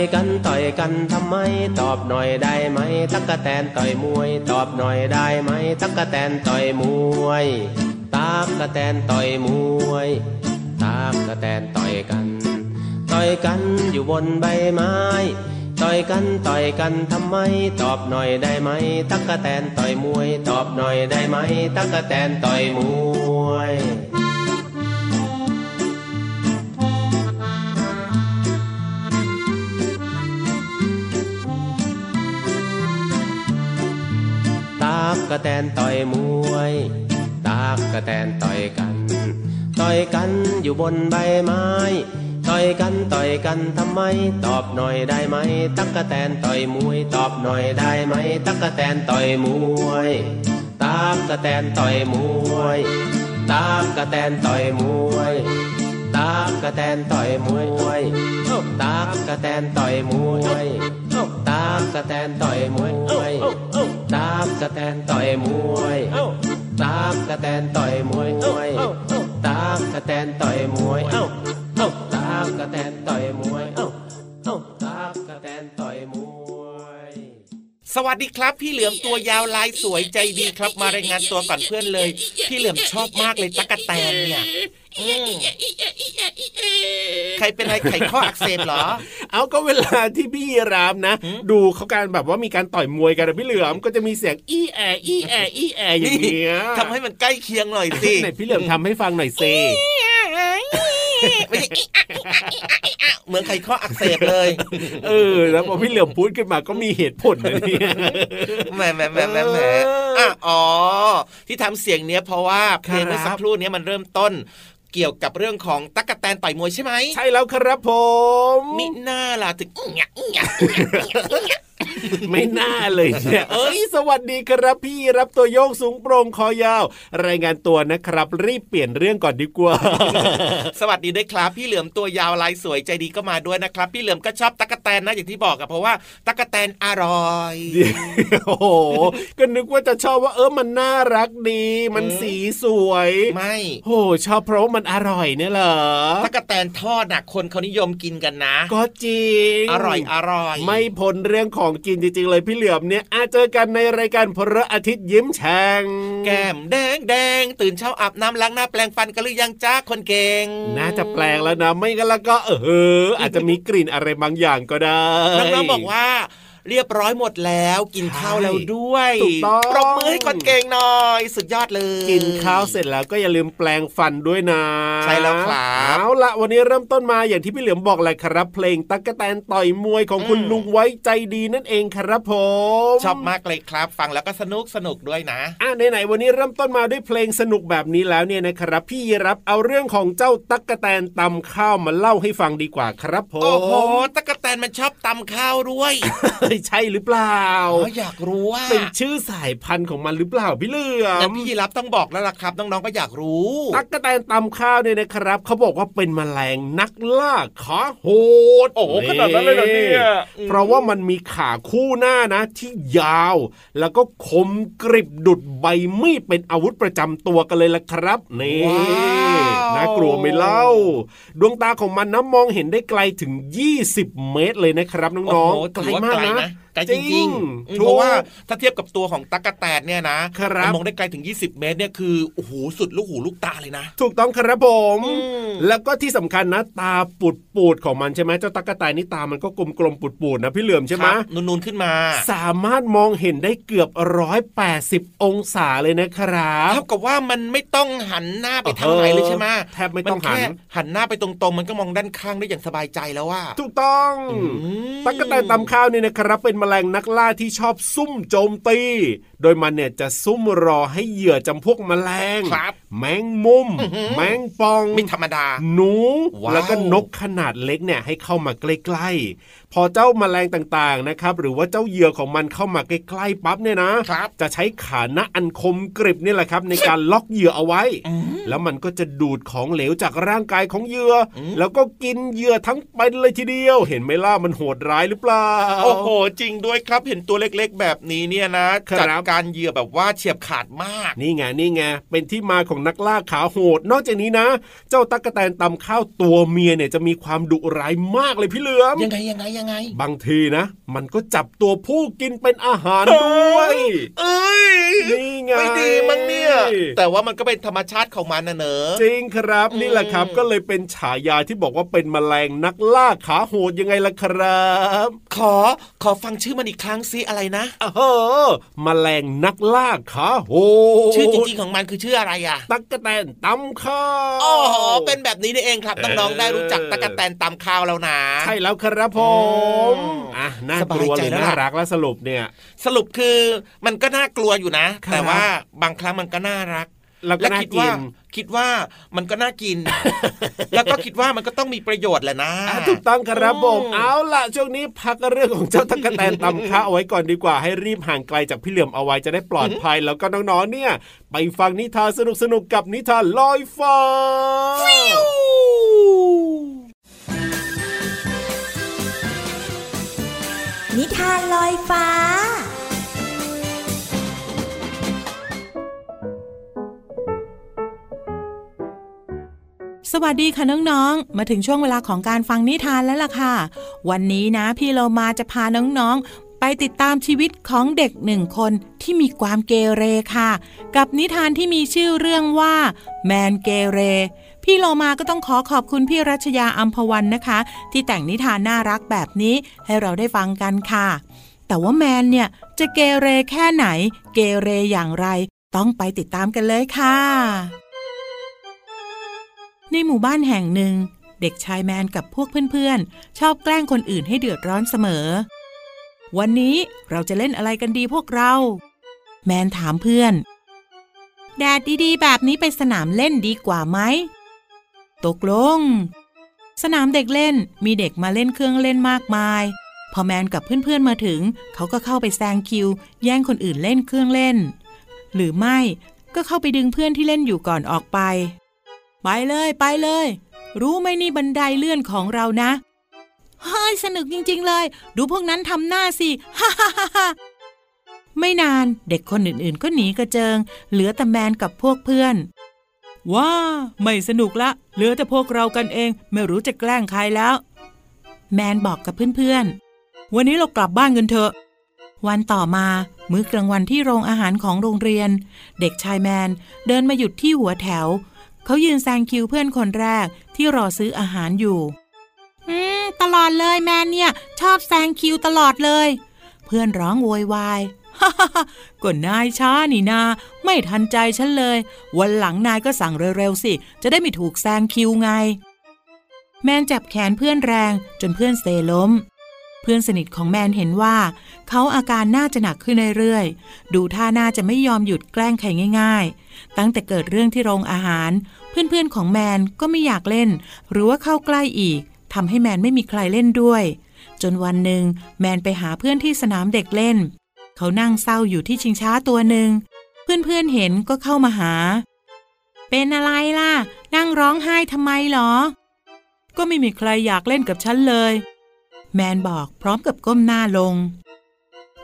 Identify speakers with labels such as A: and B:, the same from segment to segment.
A: อยกันต่อยกันทำไม ตอบหน่อยได้ไหม ตักกะแตนต่อยมวย ตอบหน่อยได้ไหม ตักกะแตนต่อยมวยตากกะแตนต่อยมวย ตากกะแตนต่อยกัน ต่อยกันอยู่บนใบไม้ ต่อยกันต่อยกันทำไม ตอบหน่อยได้ไหม ตักกะแตนต่อยมวย ตอบหน่อยได้ไหม ตักกะแตนต่อยมวย กกะแตนต่อยมวย ตากกะแตนต่อยกัน ต่อยกันอยู่บนใบไม้ ต่อยกันต่อยกันทำไม ตอบหน่อยได้ไหม ตักกะแตนต่อยมวย ตอบหน่อยได้ไหม ตักกะแตนต่อยมวย ตากกะแตนต่อยมวย ตากกะแตนต่อยมวยตากกะแตนต่อยมวยตากกะแตนต่อยมวยตากกะแตนต่อยมวย ตากกะแตนต่อยมวยตากกะแตนต่อยมวยตากกะแตนต่อยมวยเอ้าเอ้าตากกะแตน วั
B: สดีครับ พี่เหลือมตัวยาวลายสวยใจดีครับ มารายงานตัวก่อนเพื่อนเลย พี่เหลือมชอบมากเลยตั๊กแตนเนี่ยอืมใครเป็นอะไรไขข้ออักเสบเหรอ
C: เอาก็เวลาที่พี่รามนะ ดูเขาการแบบว่ามีการต่อยมวยกันนะพี่เหลือมก็จะมีเสียงอี้แออี้แออี้แออย่างเงี้ย
B: ทำให้มันใกล้เคียงหน่อยสิ
C: ไหนพี่เหลือมทำให้ฟังหน่อยเซ
B: ไม่ใช่อิอะอิอะอิอะอิอะเหมือนไขข้ออักเสบเลย
C: เออ แล้วพอพี่เหลือมพูดขึ้นมาก็มีเหตุผลนะเนี่ย
B: แหมแหมแหมแหมแหมอะอ๋อ ที่ทำเสียงเนี้ยเพราะว่าเพลงเมื่อสักครู่เนี้ยมันเริ่มต้นเกี่ยวกับเรื่องของตั๊กแตนต่อยมวยใช่ไหม
C: ใช่แล้วครับผม
B: มิน่าล่ะถึง อิอะอิอะอิอะอิอะ
C: ไม่น่าเลยเนี่ยเอ้ย สวัสดีครับพี่รับตัวโยกสูงโปร่งคอยาว รายงานตัวนะครับ รีบเปลี่ยนเรื่องก่อนดีกว่า
B: สวัสดีด้วยครับพี่เหลือมตัวยาวลายสวยใจดีก็มาด้วยนะครับ พี่เหลือมก็ชอบตั๊กแตนนะอย่างที่บอกอะเพราะว่าตั๊กแตนอร่อย
C: เดี๋ยวโอ้โหก็นึกว่าจะชอบว่าเออมันน่ารักดี มันสีสวย
B: ไม่
C: โอ้ชอบเพราะว่ามันอร่อยเนี่ยเหรอ
B: ตั๊กแตนทอดน่ะคนเขานิยมกินกันนะ
C: ก็จริง
B: อร่อยอร่อย
C: ไม่พ้นเรื่องของกินจริงๆเลยพี่เหลือมเนี่ยอาจเจอกันในรายการพระอาทิตย์ยิ้มแฉ่ง
B: แก้มแดงแดงตื่นเช้าอาบน้ำล้างหน้าแปลงฟันกันหรือยังจ้าคนเก่ง
C: น่าจะแปลงแล้วนะไม่งั้นแล้วก็เอออาจจะมีกลิ่นอะไรบางอย่างก็ได้
B: น้องๆบอกว่า เรียบร้อยหมดแล้วกินข้าวแล้วด้วย
C: ถูกต้อง
B: ปรบมือให้คนเก่งหน่อย สุดยอดเลย
C: กินข้าวเสร็จแล้วก็อย่าลืมแปลงฟันด้วยนะ
B: ใช่แล้วครับ
C: เอาละวันนี้เริ่มต้นมาอย่างที่พี่เหลือมบอกแหละครับ เพลงตั๊กแตนต่อยมวยของคุณลุงไว้ใจดีนั่นเองครับผม
B: ชอบมากเลยครับ ฟังแล้วก็สนุกสนุกด้วยนะ
C: อะไหนๆวันนี้เริ่มต้นมาด้วยเพลงสนุกแบบนี้แล้วเนี่ยนะครับ พี่รับเอาเรื่องของเจ้าตั๊กแตนตำข้าวมาเล่าให้ฟังดีกว่าครับผม
B: โอ้โหตะกะแตนมันชอบตำข้าวด้วย
C: เฮ้ยใช่หรือเปล่า
B: อ๋ออยากรู้ว่า
C: เป็นชื่อสายพันธุ์ของมันหรือเปล่าพี่เหลือ
B: แต่
C: ม
B: พี่ยีรับต้องบอกแล้วล่ะครับน้องๆก็อยากรู้
C: ตั๊กแตนตำข้าวเนี่ยนะครับเขาบอกว่าเป็นแมลงนักล่าขาโหด
B: โอ้โหขนาดนั้นเลยเหรอเนี่ยอืม
C: เพราะว่ามันมีขาคู่หน้านะ ที่ยาว แล้วก็คมกริบดุดใบมีดเป็นอาวุธประจำตัวกันเลยละครับนี่
B: ว้าว
C: น่ากลัวไหม่เล่า ดวงตาของมันนะมองเห็นได้ไกลถึง 20 เมตรเลยนะครับ
B: โอ้
C: น้อง
B: โห
C: ๆไก
B: ถื
C: ล
B: อว่ามา
C: ก
B: ไกล
C: นะ
B: Okay. ไกลจริงๆอืม
C: ถูก
B: เพราะว่าถ้าเทียบกับตัวของตั๊กแตนเนี่ยนะครับมันมองได้ไกลถึง 20 เมตรเนี่ยคือโอ้โหสุดลูกหูลูกตาเลยนะ
C: ถูกต้องครับผม
B: อืม
C: แล้วก็ที่สำคัญนะ ตาปูดปูดๆของมันใช่ไหมเจ้าตั๊กแตนนี่ตามันก็กลมกลมๆปูดปูดๆนะพี่เหลือมใช่ไหม
B: ครับนูนๆขึ้นมา
C: สามารถมองเห็นได้เกือบร้อยแปดสิบองศาเลยนะครับ
B: เท่ากับว่ามันไม่ต้องหันหน้าไปทางไหนเลยใช่ไหม
C: แทบไม่ต้องหัน
B: แค่หันหน้าไปตรงๆ มันก็มองด้านข้างได้อย่างสบายใจแล้วว่า
C: ถูกต้อง
B: อืม
C: ตั๊กแตนตำข้าวเนี่ยนะครับเป็นแมลงนักล่าที่ชอบซุ่มโจมตี โดยมันเนี่ยจะซุ่มรอให้เหยื่อจำพวกแมลง
B: ครับ
C: แมงมุม แมงปอง
B: ไม่ธรรมดา
C: หนู
B: ว้าว
C: แล้วก็นกขนาดเล็กเนี่ยให้เข้ามาใกล้ๆ พอเจ้าแมลงต่างๆนะครับหรือว่าเจ้าเหยื่อของมันเข้ามาใกล้ๆปั๊บเนี่ยนะ
B: ครับ
C: จะใช้ขาหน้าอันคมกริบนี่แหละครับ ในการล็อกเหยื่อเอาไว้ แล้วมันก็จะดูดของเหลวจากร่างกายของเหยื่ออแล้วก็กินเหยื่อทั้งเป็นเลยทีเดียว เห็นไหมล่ะมันโหดร้ายหรือเปล่า
B: โอ้โหจริงด้วยครับเห็นตัวเล็กๆ แบบนี้เนี่ยนะ
C: ครับ
B: จัดการเหยื่อแบบว่าเฉียบขาดมาก
C: นี่ไงนี่ไงเป็นที่มาของนักล่าขาโหด นอกจากนี้นะ เจ้าตั๊กแตนตำข้าวตัวเมียเนี่ยจะมีความดุร้ายมากเลยพี่เหลือม
B: ยังไงยังไงยังไง
C: บางทีนะ มันก็จับตัวผู้กินเป็นอาหารด้วย
B: เอ้ย
C: นี่ไง
B: ไม่ดีมั้งเนี่ย แต่ว่ามันก็เป็นธรรมชาติของมันนะเนอะ
C: จริงครับ
B: อืม
C: นี่แหละครับก็เลยเป็นฉายาที่บอกว่าเป็นแมลงนักล่าขาโหดยังไงล่ะครับ
B: ขอขอฟังชื่อมันอีกครั้งซิอะไรนะ
C: เออแมลงนักล่าขาโหด
B: ชื่อจริงๆของมันคือชื่ออะไรอะ
C: ตั๊กแตนตำข้าว
B: อ๋อเป็นแบบนี้นี่เองครับน้องๆได้รู้จักตะกะแตนตำข้าวแล้วนะ
C: ใช่แล้วครับผม
B: อืม
C: อะน่ากลัว
B: สบายใจ
C: เลย
B: แล้ว
C: น่า
B: ล่ะ
C: รักและสรุปเนี่ย
B: สรุปคือมันก็น่ากลัวอยู่นะ
C: ครับ
B: แต่ว่าบางครั้งมันก็น่ารัก
C: แล้วก็น่า
B: คิด
C: กิ
B: ว่านคิดว่ามันก็น่ากิน แล้วก็คิดว่ามันก็ต้องมีประโยชน์แหละนะ
C: อะถูกต้องครับผม
B: อืม
C: เอาล่ะช่วงนี้พักเรื่องของเจ้าตั๊กแตนตำข้าวเอาไว้ก่อนดีกว่าให้รีบห่างไกลจากพี่เหลื่อมเอาไว้จะได้ปลอดภัยแล้วก็น้องๆเนี่ย ไปฟังนิทานสนุกๆกับนิทานลอยฟ้า
D: นิทานลอยฟ้า
E: สวัสดีค่ะน้องๆ มาถึงช่วงเวลาของการฟังนิทานแล้วล่ะค่ะ วันนี้นะพี่เรามาจะพาน้องๆ ไปติดตามชีวิตของเด็กหนึ่งคนที่มีความเกเรค่ะ กับนิทานที่มีชื่อเรื่องว่า แมนเกเร พี่โลมาก็ต้องขอขอบคุณพี่รัชยาอัมพวันนะคะ ที่แต่งนิทานน่ารักแบบนี้ให้เราได้ฟังกันค่ะ แต่ว่าแมนเนี่ยจะเกเรแค่ไหน เกเรอย่างไร ต้องไปติดตามกันเลยค่ะ ในหมู่บ้านแห่งหนึ่ง เด็กชายแมนกับพวกเพื่อนๆ ชอบแกล้งคนอื่นให้เดือดร้อนเสมอ วันนี้เราจะเล่นอะไรกันดีพวกเรา แมนถามเพื่อนแดดดีๆ แบบนี้ไปสนามเล่นดีกว่าไหม ตกลง สนามเด็กเล่นมีเด็กมาเล่นเครื่องเล่นมากมาย พอแมนกับเพื่อนๆมาถึง เขาก็เข้าไปแซงคิว แย่งคนอื่นเล่นเครื่องเล่น หรือไม่ก็เข้าไปดึงเพื่อนที่เล่นอยู่ก่อนออกไป ไปเลยไปเลย รู้ไหมนี่บันไดเลื่อนของเรานะเฮ้ยสนุกจริง ๆ เลย ดูพวกนั้นทำหน้าสิฮ่าฮ่าฮ่าฮ่าไม่นานเด็กคนอื่นๆ ก็หนีกระเจิง เหลือแต่แมนกับพวกเพื่อน ว้าไม่สนุกละ เหลือแต่พวกเรากันเอง ไม่รู้จะแกล้งใครแล้ว แมนบอกกับเพื่อนๆ วันนี้เรากลับบ้านกันเถอะ วันต่อมา มื้อกลางวันที่โรงอาหารของโรงเรียน เด็กชายแมนเดินมาหยุดที่หัวแถว เขายืนแซงคิวเพื่อนคนแรกที่รอซื้ออาหารอยู่ อืม ตลอดเลยแมนเนี่ย ชอบแซงคิวตลอดเลย เพื่อนร้องโวยวายฮ่าฮ่าฮ่า ก็นายช้านี่นา ไม่ทันใจฉันเลย วันหลังนายก็สั่งเร็วๆสิ จะได้ไม่ถูกแซงคิวไง แมนจับแขนเพื่อนแรงจนเพื่อนเซล้ม เพื่อนสนิทของแมนเห็นว่า เขาอาการน่าจะหนักขึ้นเรื่อยๆ ดูท่าน่าจะไม่ยอมหยุดแกล้งใครง่าย ๆ ตั้งแต่เกิดเรื่องที่โรงอาหาร เพื่อนๆของแมนก็ไม่อยากเล่น หรือว่าเข้าใกล้อีกทำให้แมนไม่มีใครเล่นด้วยจนวันหนึ่งแมนไปหาเพื่อนที่สนามเด็กเล่น เขานั่งเศร้าอยู่ที่ชิงช้าตัวหนึ่ง เพื่อนๆเห็นก็เข้ามาหา เป็นอะไรล่ะ นั่งร้องไห้ทำไมหรอ ก็ไม่มีใครอยากเล่นกับฉันเลย แมนบอกพร้อมกับก้มหน้าลง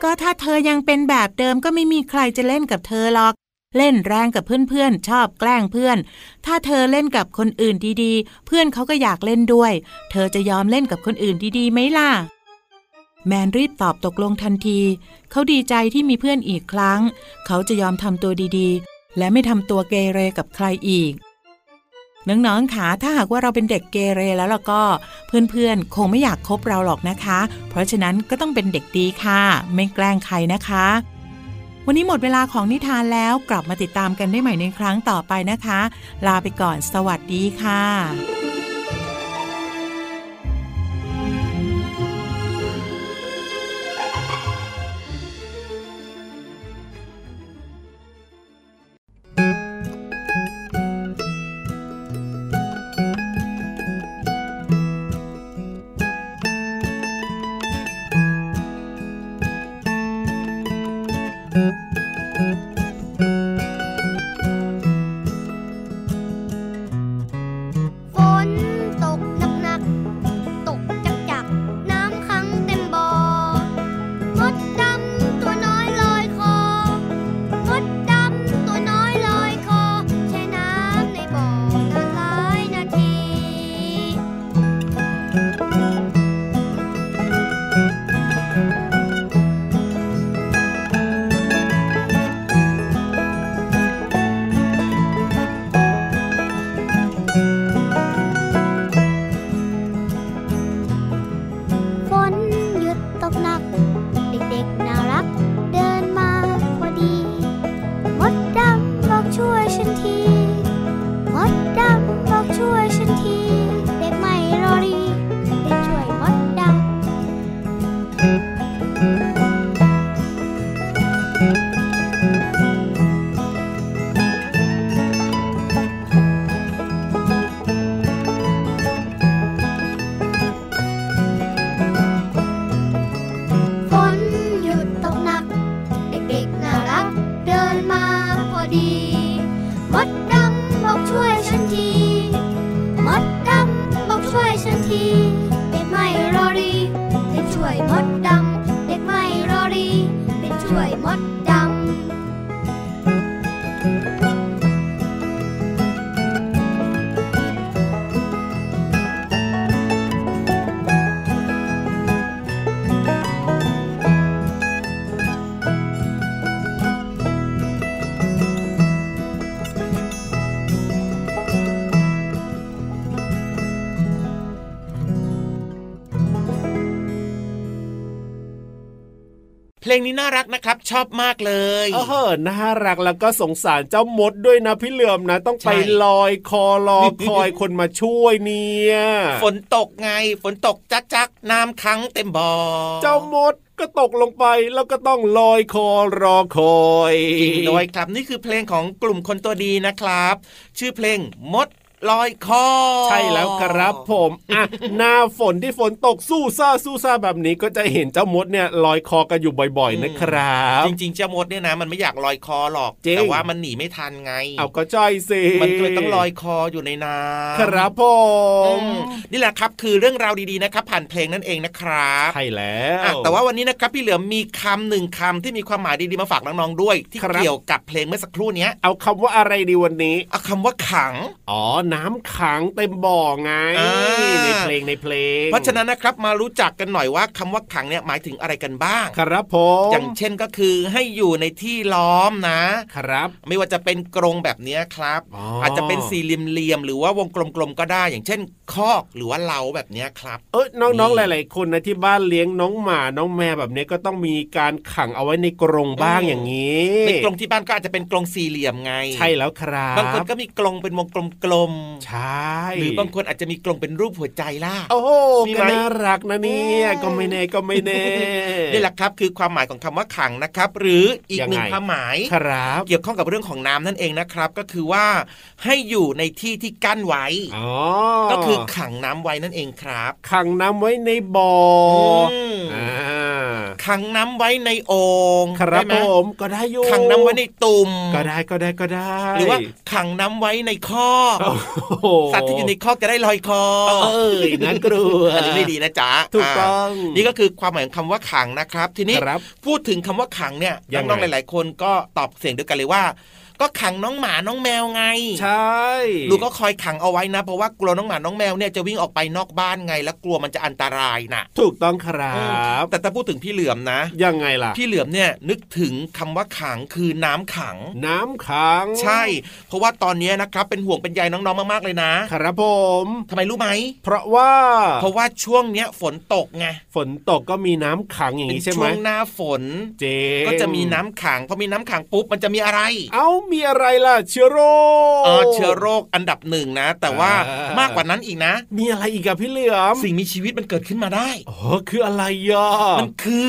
E: ก็ถ้าเธอยังเป็นแบบเดิมก็ไม่มีใครจะเล่นกับเธอหรอก เล่นแรงกับเพื่อนๆ ชอบแกล้งเพื่อน ถ้าเธอเล่นกับคนอื่นดีๆ เพื่อนเขาก็อยากเล่นด้วย เธอจะยอมเล่นกับคนอื่นดีๆไหมล่ะ แมนรีบตอบตกลงทันที เขาดีใจที่มีเพื่อนอีกครั้ง เขาจะยอมทำตัวดีๆ และไม่ทำตัวเกเรกับใครอีกน้องๆค่ะถ้าหากว่าเราเป็นเด็กเกเรแล้วล่ะก็เพื่อนๆ คงไม่อยากคบเราหรอกนะคะ เพราะฉะนั้นก็ต้องเป็นเด็กดีค่ะ ไม่แกล้งใครนะคะ วันนี้หมดเวลาของนิทานแล้วกลับมาติดตามกันได้ใหม่ในครั้งต่อไปนะคะ ลาไปก่อนสวัสดีค่ะ
F: มาพอดี มดดำบอกช่วยฉันที มดดำบอกช่วยฉันที เป็นไม่รอรีเด็กช่วยมด
B: เพลงนี้น่ารักนะครับ ชอบมากเลย
C: เออน่ารักแล้วก็สงสารเจ้ามดด้วยนะพี่เหลือมนะ ต้องไป
B: ใช่
C: ลอยคอรอคอยคนมาช่วยเนี่ย
B: ฝนตกไงฝนตกจักจักๆน้ำค้างเต็มบ่อ
C: เจ้ามดก็ตกลงไปแล้วก็ต้องลอยคอรอคอย
B: จริงด้วยครับนี่คือเพลงของกลุ่มคนตัวดีนะครับ ชื่อเพลงมด ลอยคอ
C: ใช่แล้วครับผมอะหน้าฝนที่ฝนตกสู้ซ่าสู้ซ่าแบบนี้ก็จะเห็นเจ้ามดเนี่ยลอยคอกันอยู่บ่อยๆนะครับ
B: จริงๆเจ้ามดเนี่ยนะ มันไม่อยากลอยคอหรอก
C: จริง
B: แต่ว่ามันหนีไม่ทันไง
C: เอาก็ใช่สิ
B: มันก็เลยต้องลอยคออยู่ในน้ำ
C: ครับผ
B: อื
C: ม
B: มนี่แหละครับคือเรื่องราวดีๆนะครับ ผ่านเพลงนั่นเองนะครับ
C: ใช่แล้
B: อะ
C: ว
B: แต่ว่าวันนี้นะครับพี่เหลือมมีคำหนึ่งคำที่มีความหมายดีๆมาฝากน้องๆด้วย ที่
C: ครับ
B: เกี่ยวกับเพลงเมื่อสักครู่เนี้ย
C: เอาคำว่าอะไรดีวันนี้
B: เอาคำว่าขัง
C: อ๋อน้ำขังเต็มบ่อไง
B: อ่า
C: ในเพลงในเพลง
B: เพราะฉะนั้นนะครับมารู้จักกันหน่อยว่าคำว่าขังเนี่ยหมายถึงอะไรกันบ้าง
C: ครับผม
B: อย่างเช่นก็คือให้อยู่ในที่ล้อมนะ
C: ครับ
B: ไม่ว่าจะเป็นกรงแบบเนี้ยครับ
C: อ๋อ
B: อาจจะเป็นสี่เหลี่ยมๆหรือว่าวงกลมๆก็ได้ อย่างเช่น คอกหรือว่าเล้าแบบเนี้ยครับ
C: เอ้ยน้อง
B: นี่
C: ๆหลาย ๆ คนนะที่บ้านเลี้ยงน้องหมาน้องแมวแบบนี้ก็ต้องมีการขังเอาไว้ในกรงบ้างอย่างนี้
B: ในกรงที่บ้านก็อาจจะเป็นกรงสี่เหลี่ยมไง
C: ใช่แล้วครับ
B: บางคนก็มีกรงเป็นวงกลม
C: ใช่
B: ๆหรือบางคนอาจจะมีกรงเป็นรูปหัวใจล่ะ
C: โอ้โห
B: มี
C: ก็
B: ไหม
C: น่ารักนะเนี่ย
B: อืม
C: ก็ไม่แน่ก็ไม่แน่
B: นี่แหละครับคือความหมายของคำว่าขังนะครับ หรืออีก
C: ยัง
B: หนึ่ง
C: ไง
B: ความหมาย
C: ครับ
B: เกี่ยวข้องกับเรื่องของน้ำนั่นเองนะครับ ก็คือว่าให้อยู่ในที่ที่กั้นไว้
C: อ๋อ
B: ก็คือขังน้ำไว้นั่นเองครับ
C: ขังน้ำไว้ในบ่อ
B: ม
C: อ่า
B: ขังน้ำไว้ในโอ่ง
C: ครับ
B: ได้ไห
C: ผมก็ได้อยู่
B: ขังน้ำไว้ในตุ่ม
C: ก็ได้ก็ได้ก็ได้
B: หรือว่าขังน้ำไว้ในคอก
C: โอ้โห
B: สัตว์ที่อยู่ในคอกจะได้ลอยคอ
C: เอ้ยน่ากลัว
B: อันนี้ไม่ดีนะจ๊ะ
C: ถูกต้องา
B: นี่ก็คือความหมายของคำว่าขังนะครับ ทีนี้
C: ครับ
B: พูดถึงคำว่าขังเนี่ย
C: ยังไง
B: น้องๆหลาย ๆ คนก็ตอบเสียงเดียวกันเลยว่า ก็ขังน้องหมาน้องแมวไง
C: ใช่
B: ลูกก็คอยขังเอาไว้นะ เพราะว่ากลัวน้องหมาน้องแมวเนี่ยจะวิ่งออกไปนอกบ้านไง แล้วกลัวมันจะอันตรายนะ
C: ถูกต้องครับ
B: แต่ถ้าพูดถึงพี่เหลือมนะ
C: ยังไงล่ะ
B: พี่เหลือมเนี่ยนึกถึงคำว่าขังคือน้ำขัง
C: น้ำขัง
B: ใช่ เพราะว่าตอนนี้นะครับเป็นห่วงเป็นใยน้องๆมากๆเลยนะ ครับ
C: ผม
B: ทำไมรู้ไหม
C: เพราะว่า
B: เพราะว่าช่วงเนี้ยฝนตกไง
C: ฝนตกก็มีน้ำขังอย่าง
B: เป็น
C: นี้ใช่ไห
B: ช่
C: ม
B: วงหน้าฝน
C: เจ๊
B: ก็จะมีน้ำขังพอมีน้ำขังปุ๊บมันจะมีอะไร
C: เอ้ามีอะไรล่ะเชื้อโรค
B: เออเชื้อโรคอันดับหนึ่งนะ แต่ว่า
C: อ่าม
B: มากกว่านั้นอีกนะ
C: มีอะไรอีกอะพี่เหลือม
B: สิ่งมีชีวิตมันเกิดขึ้นมาได้
C: อ๋อคืออะไรอะ
B: มันคือ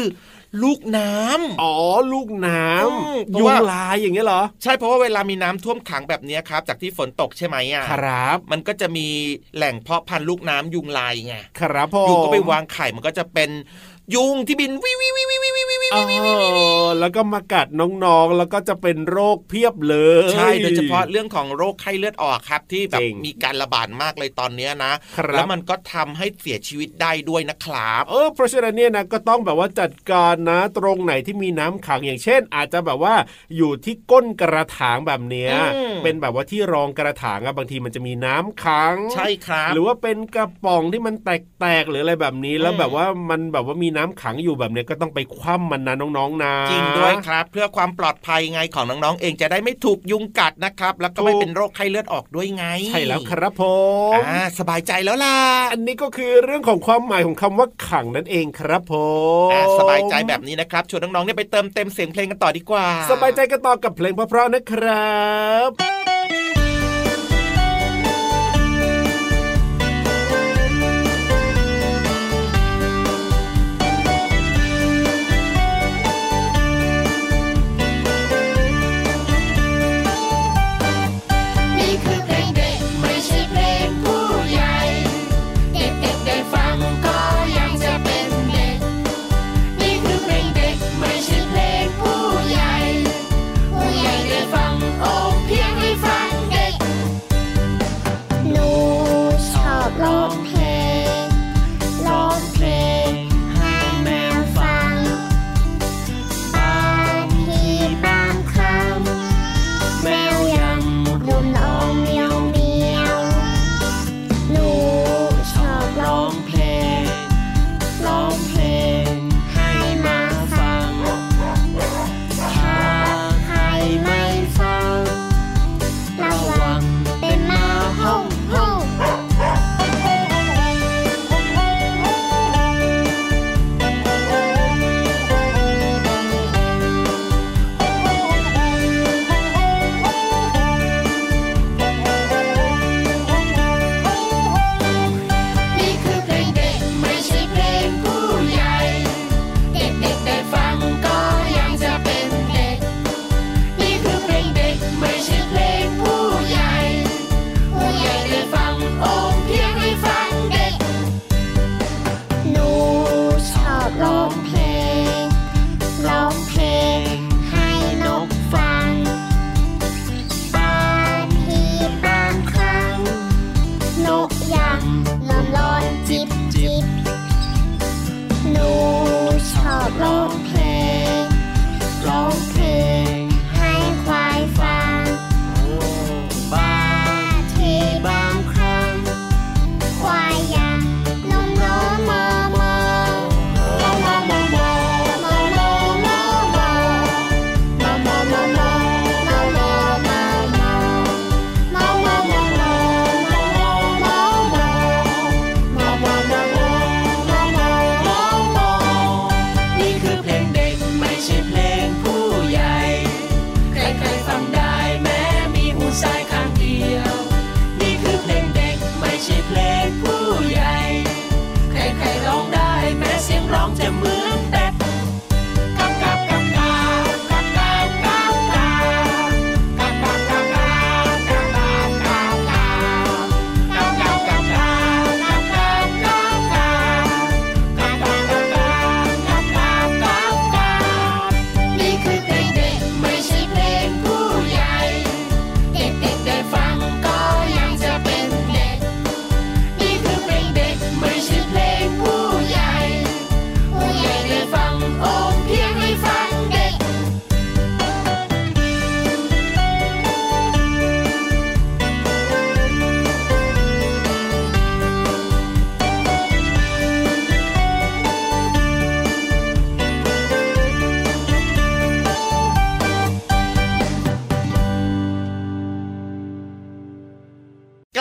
B: ลูกน้ำ
C: อ๋อ ลูกน้
B: อืมเพำราะ
C: ยุ
B: ว่า
C: งลายอย่างเงี้ยเหรอ
B: ใช่เพราะว่าเวลามีน้ำท่วมขังแบบเนี้ยครับ จากที่ฝนตกใช่ไหมอะ
C: ครับ
B: มันก็จะมีแหล่งเพาะพันธุ์ลูกน้ำยุงลายไง
C: ครับผม
B: ยุงก็ไปวางไข่มันก็จะเป็นยุงที่บินวิววิววิววิววิว วิววิววิว
C: อ๋อแล้วก็มากัดน้องๆ แล้วก็จะเป็นโรคเพียบเลย
B: ใช่โดยเฉพาะเรื่องของโรคไข้เลือดออกครับ ที่แบบ
C: จริง
B: มีการระบาดมากเลยตอนเนี้ยนะ
C: ครับ
B: แล้วมันก็ทำให้เสียชีวิตได้ด้วยนะครับ
C: เออเพราะฉะนั้นเนี่ยนะก็ต้องแบบว่าจัดการนะตรงไหนที่มีน้ำขังอย่างเช่น อาจจะแบบว่าอยู่ที่ก้นกระถางแบบเนี้ย
B: อืม
C: เป็นแบบว่าที่รองกระถางอะบางทีมันจะมีน้ำขัง
B: ใช่ครับ
C: หรือว่าเป็นกระป๋องที่มันแตกๆหรืออะไรแบบนี้แล้ว
B: อืม
C: แบบว่ามันแบบว่ามีน้ำขังอยู่แบบเนี้ยก็ต้องไปคว่ำมันนะน้องๆนะ
B: จริงด้วยครับ เพื่อความปลอดภัยไงของน้องๆเองจะได้ไม่ถูกยุงกัดนะครับ แล้วก็ไม่
C: ถูก
B: เป็นโรคไข้เลือดออกด้วยไง
C: ใช่แล้วครับผม
B: อ่าสบายใจแล้วล่ะ
C: อันนี้ก็คือเรื่องของความหมายของคำว่าขังนั่นเองครับผม
B: อ่าสบายใจแบบนี้นะครับชวนน้องๆเนี่ยไปเติมเต็มเสียงเพลงกันต่อดีกว่า
C: สบายใจกันต่อกับเพลงเพราะๆนะครับ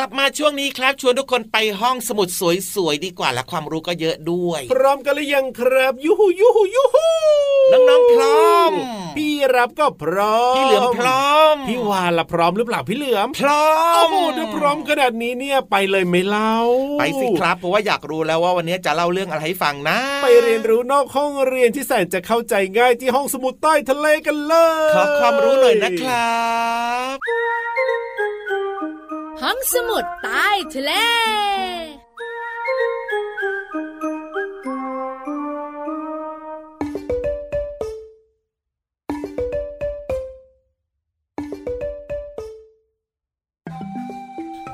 G: ลั
B: บมาช่วงนี้ครับชวนทุกคนไปห้องสมุดสวยๆดีกว่าและความรู้ก็เยอะด้วย
C: พร้อมกันหรือยังครับยูหูยูหูยูหู
B: น้องๆพร้อม
C: พี่รับก็พร้อม
B: พี่เหลือมพร้อม
C: พี่วานละพร้อมหรือเปล่าพี่เหลือม
B: พร้อ
C: โอ้
B: ม
C: โหถ้าพร้อมขนาดนี้เนี่ยไปเลยไหมเล่า
B: ไปสิครับเพราะว่าอยากรู้แล้วว่าวันนี้จะเล่าเรื่องอะไรให้ฟังนะ
C: ไปเรียนรู้นอกห้องเรียนที่แสนจะเข้าใจง่ายที่ห้องสมุดใต้ทะเลกันเลย
B: ขอความรู้หน่อยนะครับ
H: ห้องสมุดใต้ทะเล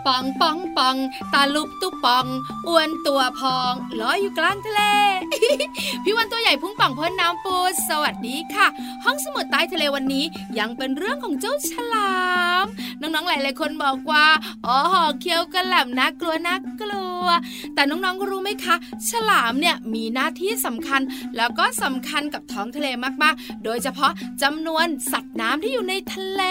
H: ปองปองปอง ตาลุบตุปองอ้วนตัวพองลอยอยู่กลางทะเล พี่วันตัวใหญ่พุ่งป่องพ้นน้ำปูสวัสดีค่ะ ห้องสมุดใต้ทะเลวันนี้ยังเป็นเรื่องของเจ้าฉลาม น้องๆหลายๆคนบอกว่าอ๋อหอเคี้ยวกระหล่ำนะกลัวนะกลัว แต่น้องๆรู้ไหมคะ ฉลามเนี่ยมีหน้าที่สำคัญ แล้วก็สำคัญกับท้องทะเลมากๆ โดยเฉพาะจำนวนสัตว์น้ำที่อยู่ในทะเล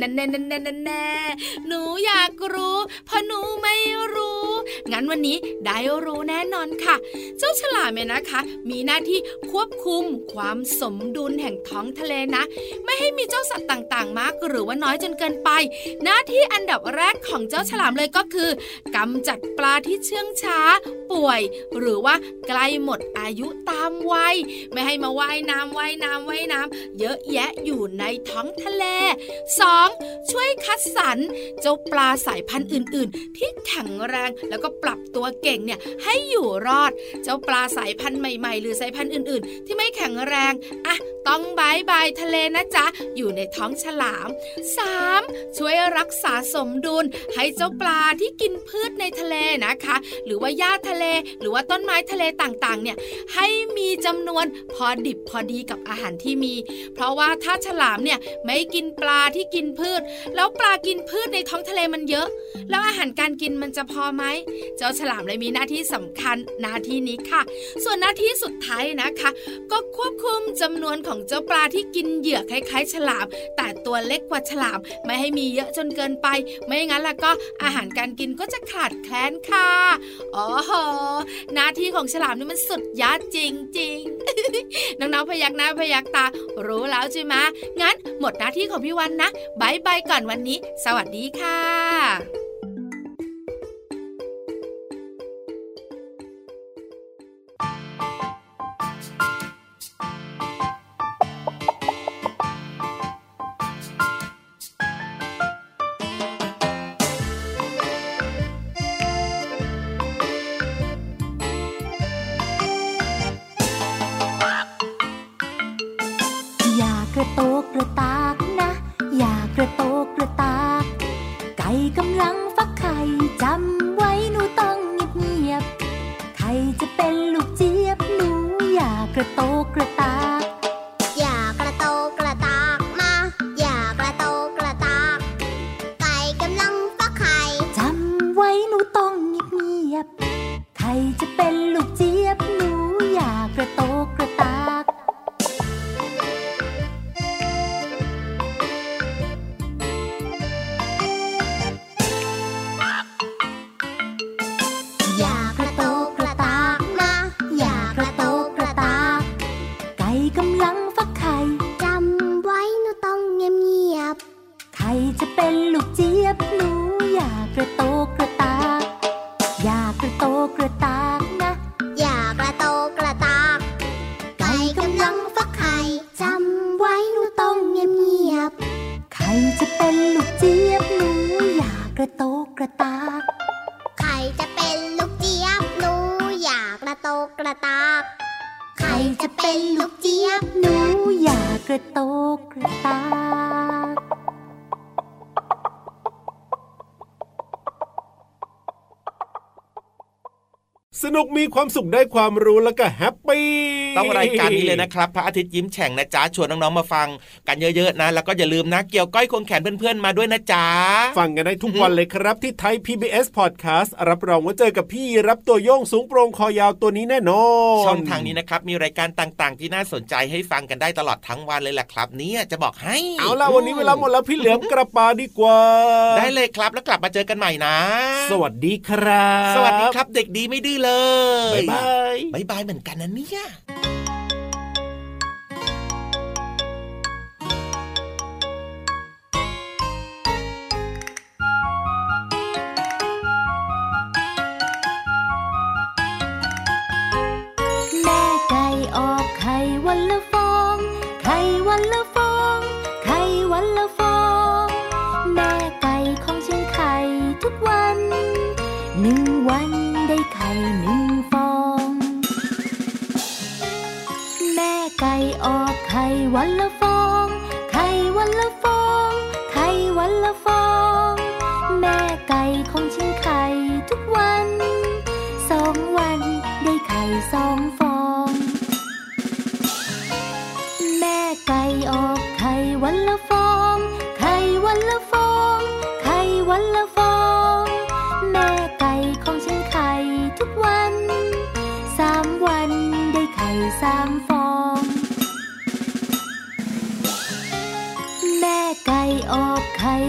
H: นั่นแน่ๆๆๆๆหนูอยากรู้เพราะหนูไม่รู้ งั้นวันนี้ได้รู้แน่นอนค่ะ เจ้าฉลามเนี่ยนะคะ มีหน้าที่ควบคุมความสมดุลแห่งท้องทะเลนะ ไม่ให้มีเจ้าสัตว์ต่างๆ มากหรือว่าน้อยจนเกินไป หน้าที่อันดับแรกของเจ้าฉลามเลยก็คือกำจัดปลาที่เชื่องช้า ป่วย หรือว่าใกล้หมดอายุตามวัยไม่ให้มาว่ายน้ำว่ายน้ำว่ายน้ำเยอะแยะอยู่ในท้องทะเล 2. ช่วยคัดสรรเจ้าปลาสายพันธุ์อื่นๆ ที่แข็งแรงแล้วก็ปรับตัวเก่งเนี่ยให้อยู่รอด เจ้าปลาสายพันธุ์ใหม่ๆ หรือสายพันธุ์อื่น ๆ ที่ไม่แข็งแรงอะต้องบายบายทะเลนะจ๊ะ อยู่ในท้องฉลาม 3. ช่วยรักษาสมดุล ให้เจ้าปลาที่กินพืชในทะเลนะคะ หรือว่าหญ้าทะเล หรือว่าต้นไม้ทะเลต่างๆ เนี่ยให้มีจำนวนพอดิบพอดีกับอาหารที่มี เพราะว่าถ้าฉลามเนี่ยไม่กินปลาที่กินพืช แล้วปลากินพืชในท้องทะเลมันเยอะแล้วอาหารการกินมันจะพอไหม เจ้าฉลามเลยมีหน้าที่สำคัญหน้าที่นี้ค่ะ ส่วนหน้าที่สุดท้ายนะคะ ก็ควบคุมจำนวนของเจ้าปลาที่กินเหยื่อคล้ายๆ ฉลาม แต่ตัวเล็กกว่าฉลาม ไม่ให้มีเยอะจนเกินไป ไม่งั้นล้วก็อาหารการกินก็จะขาดแคลนค่ะอ๋อโหหน้าที่ของฉลามนี่มันสุดยอดจริงๆน้องๆพยักหน้าพยักตา รู้แล้วใช่ไหมงั้นหมดหน้าที่ของพี่วันนะบายบายก่อนวันนี้ สวัสดีค่ะ
D: ระตก
F: กระตากใคร
D: จะเป็นลูกเจี๊ยบหนูอยากระโตกกระตาก
B: ส
C: สนุกมีความสุขได้ความรู้แล้วก็แฮปปี้
B: ต้องรายการนี้เลยนะครับ พระอาทิตย์ยิ้มแฉ่งนะจ๊ะชวนน้องๆมาฟัง กันเยอะๆนะ แล้วก็อย่าลืมนะเกี่ยวก้อยควงแขนเพื่อนๆมาด้วยนะจ๊ะ
C: ฟังกันได้ทุกวันเลยครับที่ไทย PBS Podcast รับรองว่าเจอกับพี่รับตัวโยงสูงโปร่งคอยาวตัวนี้แน่นอน
B: ช่องทางนี้นะครับมีรายการต่างๆ ที่น่าสนใจให้ฟังกันได้ตลอดทั้งวันเลยแหละครับเนี่ยจะบอกให้
C: เอาล่ะวันนี้เวลาหมดแล้วพี่เหลือมกลับบ้านดีกว่า
B: ได้เลยครับแล้วกลับมาเจอกันใหม่นะ
C: สวัสดีครับ
B: สวัสดีครับเด็กดีไม่ดื้อเลย
C: บ๊ายบาย
B: บายบายเหมือนกันนะเนี่ย
D: วันละฟอง ไข่วันละฟอง ไข่วันละฟอง แม่ไก่ของฉันไข่ทุกวัน สองวันได้ไข่สองฟอง แม่ไก่ออกไข่วันละฟอง ไข่วันละฟอง ไข่วันละฟอง แม่ไก่ของฉันไข่ทุกวัน สามวันได้ไข่สามฟอง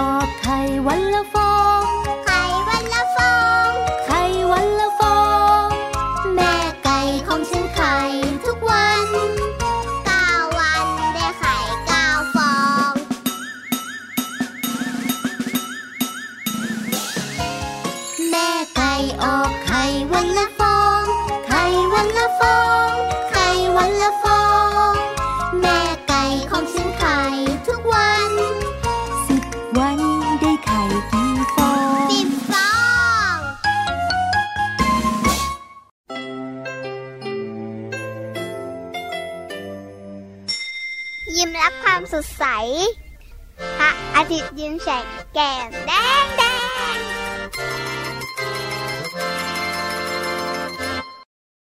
D: ออกไข่วันละฟ